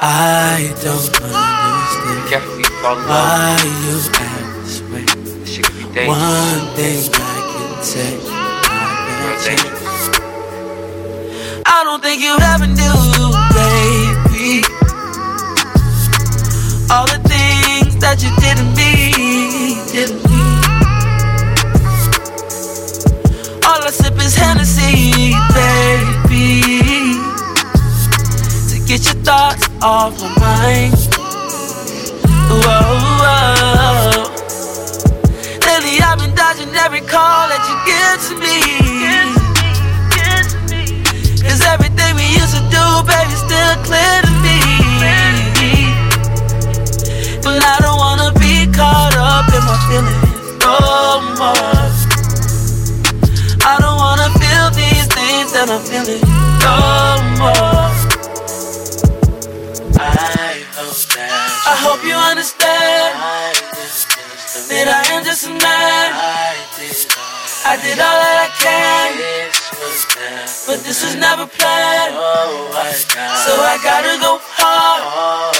I don't understand Careful, you fall in love. why you act this way. This shit could be dangerous. One thing I can say, I change. I don't think you ever knew, baby. All the things that you did to me, did to me. All I sip is Hennessy, get your thoughts off my mind. Whoa, whoa. Lately I've been dodging every call that you give to me. Cause everything we used to do, baby, still clear to me. But I don't wanna be caught up in my feelings no more. I don't wanna feel these things that I'm feeling that I am just a man. I did all that I can, but this was never planned. So I gotta go hard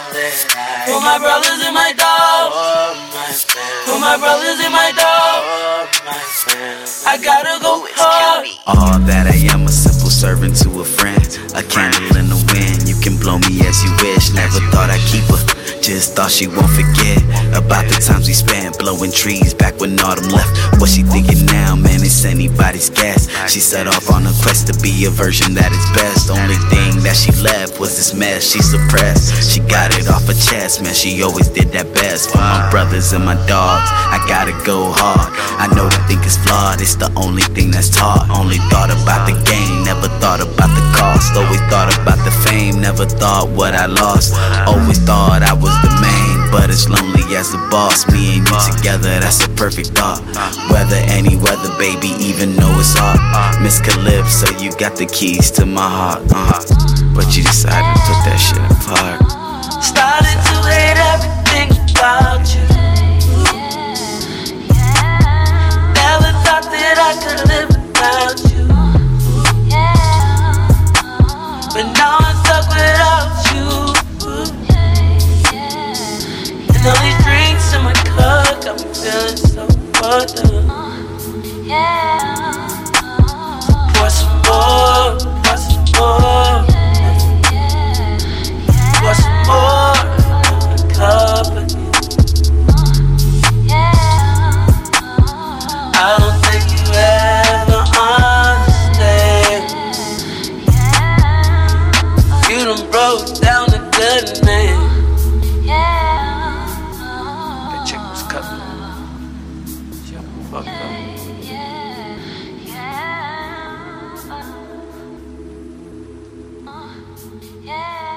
for my brothers and my dogs. For my brothers and my dogs. I gotta go hard. All that I am, a simple servant to a friend. A candle in the wind, you can blow me as you wish. Never thought I'd keep her, just thought she won't forget about the times we spent blowing trees back when autumn left. What she thinking now, man, it's anybody's guess. She set off on a quest to be a version that is best. Only thing that she left was this mess she suppressed. She got it off her chest, man, she always did that best. For my brothers and my dogs, I gotta go hard. I know they think it's flawed, it's the only thing that's taught. Only thought about the game, never thought about the cost. Always thought about the fame, never thought what I lost. Always thought I was the main, but it's lonely as the boss. Me and you together, that's a perfect thought. Weather, any weather, baby, even though it's hot. Miss Calypso, you got the keys to my heart. Uh-huh. but you decided to put that shit apart. Started all these drinks in my cup got me feeling so fucked up. Pour some more, pour some more. Pour some more in my cup again. I don't think you ever understand. You done broke down a good man. Yeah, yeah, yeah.